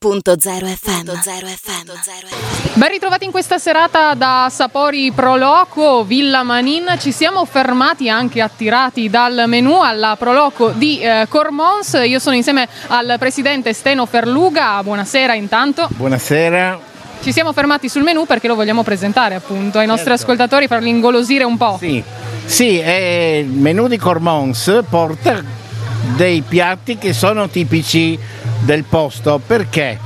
Ben ritrovati in questa serata da Sapori Proloco, Villa Manin. Ci siamo fermati anche attirati dal menù alla Proloco di eh, Cormons. Io sono insieme al presidente Steno Ferluga. Buonasera intanto. Buonasera. Ci siamo fermati sul menù perché lo vogliamo presentare appunto ai nostri certo. ascoltatori, farli ingolosire un po'. Sì, sì il menù di Cormons porta dei piatti che sono tipici del posto perché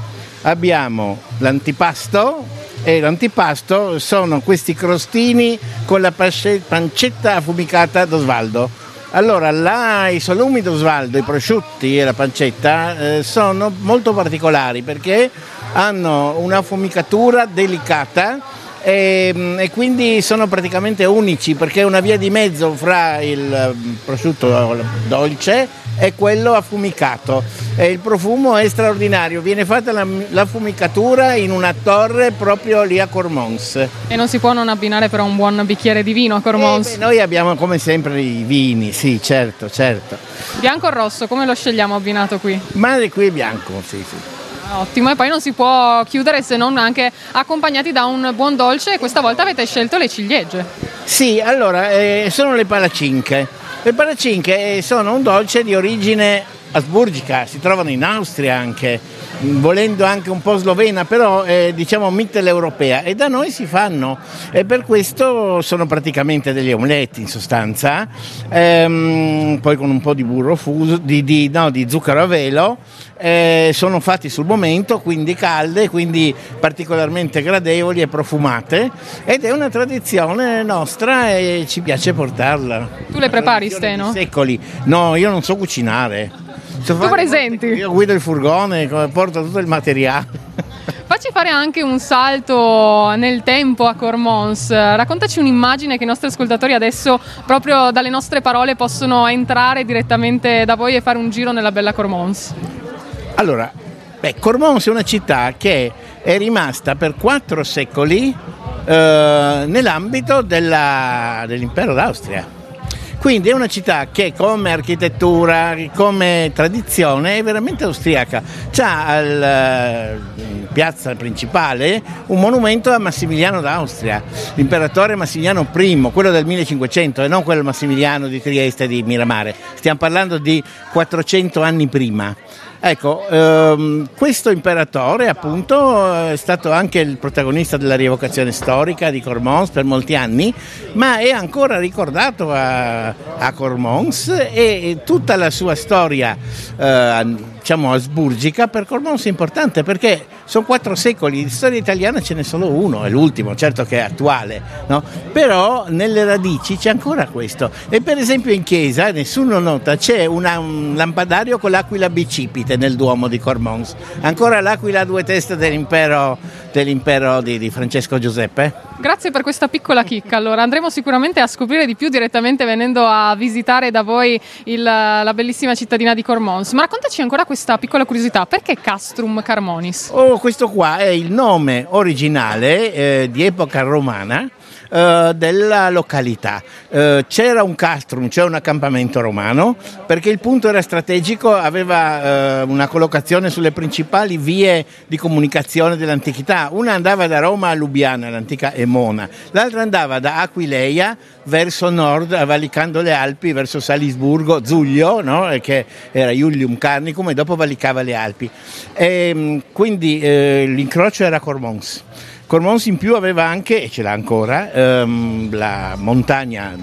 abbiamo l'antipasto e l'antipasto sono questi crostini con la pancetta affumicata d'Osvaldo. Allora, là, i salumi d'Osvaldo, i prosciutti e la pancetta eh, sono molto particolari perché hanno un'affumicatura delicata e, mm, e, quindi sono praticamente unici perché è una via di mezzo fra il mm, prosciutto dolce e quello affumicato. E il profumo è straordinario. Viene fatta la, l'affumicatura in una torre proprio lì a Cormons. E non si può non abbinare però un buon bicchiere di vino a Cormons eh, beh, noi abbiamo come sempre i vini sì certo certo. Bianco o rosso come lo scegliamo abbinato qui? ma qui è bianco sì sì. Ottimo, e poi non si può chiudere se non anche accompagnati da un buon dolce. E questa volta avete scelto le ciliegie. Sì, allora, eh, sono le palacinche. Le palacinche sono un dolce di origine asburgica, si trovano in Austria anche, volendo anche un po' slovena, però eh, diciamo mitteleuropea e da noi si fanno e per questo sono praticamente degli omelette in sostanza, ehm, poi con un po' di burro fuso, di, di, no, di zucchero a velo, eh, sono fatti sul momento, quindi calde, quindi particolarmente gradevoli e profumate ed è una tradizione nostra e ci piace portarla. Tu le prepari Steno? Secoli, no io non so cucinare. Tu presenti? Io guido il furgone, porto tutto il materiale. Facci fare anche un salto nel tempo a Cormons. Raccontaci un'immagine che i nostri ascoltatori adesso, proprio dalle nostre parole, possono entrare direttamente da voi e fare un giro nella bella Cormons. Allora, beh, Cormons è una città che è rimasta per quattro secoli eh, nell'ambito della, dell'impero d'Austria quindi è una città che come architettura, come tradizione è veramente austriaca. C'ha alla piazza principale un monumento a Massimiliano d'Austria, l'imperatore Massimiliano I, quello del 1500 e non quello Massimiliano di Trieste e di Miramare. Stiamo parlando di 400 anni prima. Ecco, ehm, questo imperatore appunto è stato anche il protagonista della rievocazione storica di Cormons per molti anni, ma è ancora ricordato a, a Cormons e tutta la sua storia eh, diciamo asburgica per Cormons è importante perché sono quattro secoli di storia italiana ce n'è solo uno, è l'ultimo, certo che è attuale, no? però nelle radici c'è ancora questo. E per esempio in chiesa, nessuno nota, c'è una, un lampadario con l'aquila bicipite nel Duomo di Cormons, ancora l'aquila a due teste dell'impero, dell'impero di, di Francesco Giuseppe. Grazie per questa piccola chicca. Allora andremo sicuramente a scoprire di più direttamente venendo a visitare da voi il, la bellissima cittadina di Cormons. Ma raccontaci ancora questa piccola curiosità: perché Castrum Carmonis? Oh, questo qua è il nome originale eh, di epoca romana eh, della località. Eh, c'era un castrum, c'era un accampamento romano, perché il punto era strategico, aveva eh, una collocazione sulle principali vie di comunicazione dell'antichità. Una andava da Roma a Lubiana, l'antica Emona, l'altra andava da Aquileia verso nord, valicando le Alpi, verso Salisburgo, Zuglio, no? che era Iulium Carnicum, e dopo valicava le Alpi. E, ehm, quindi eh, l'incrocio era Cormons. Cormons in più aveva anche, e ce l'ha ancora, ehm, la montagna,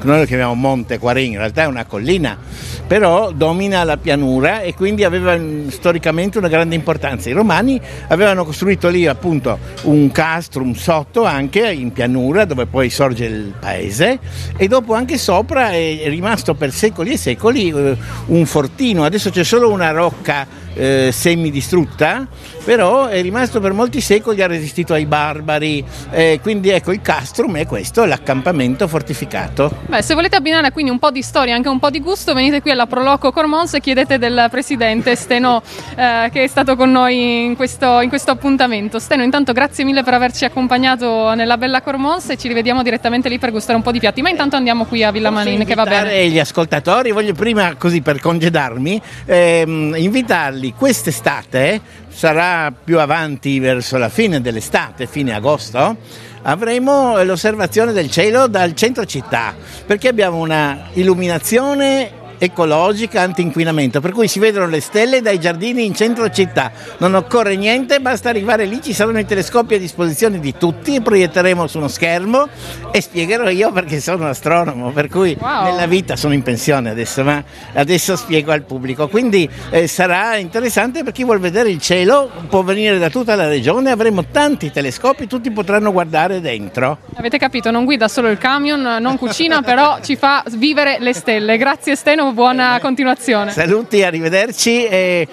noi lo chiamiamo Monte Quarin, in realtà è una collina, però domina la pianura e quindi aveva storicamente una grande importanza. I romani avevano costruito lì appunto un castrum sotto anche in pianura dove poi sorge il paese e dopo anche sopra è rimasto per secoli e secoli eh, un fortino, adesso c'è solo una rocca eh, semidistrutta, però è rimasto per molti secoli, ha resistito ai barbari, eh, quindi ecco il castrum è questo, l'accampamento fortificato. Beh, se volete abbinare quindi un po' di storia, anche un po' di gusto, venite qui alla Proloco Cormons e chiedete del presidente Steno eh, che è stato con noi in questo, in questo, appuntamento. Steno, intanto grazie mille per averci accompagnato nella bella Cormons e ci rivediamo direttamente lì per gustare un po' di piatti, ma intanto andiamo qui a Villa Manin che va bene. gli ascoltatori, voglio prima così per congedarmi, ehm, invitarli vederli quest'estate, sarà più avanti verso la fine dell'estate, fine agosto, avremo l'osservazione del cielo dal centro città, perché abbiamo una illuminazione ecologica anti-inquinamento, per cui si vedono le stelle dai giardini in centro città. Non occorre niente, basta arrivare lì, ci saranno i telescopi a disposizione di tutti, proietteremo su uno schermo e spiegherò io perché sono astronomo, per cui wow. nella vita sono in pensione adesso, ma adesso spiego al pubblico. Quindi eh, sarà interessante per chi vuole vedere il cielo, può venire da tutta la regione, avremo tanti telescopi, tutti potranno guardare dentro. Avete capito, non guida solo il camion, non cucina, però ci fa vivere le stelle. Grazie Steno buona continuazione. Saluti, arrivederci e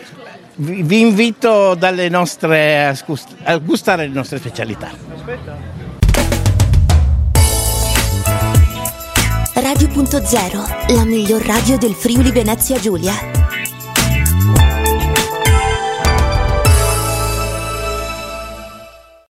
vi invito dalle nostre, a gustare le nostre specialità. Radio.0, la miglior radio del Friuli Venezia Giulia.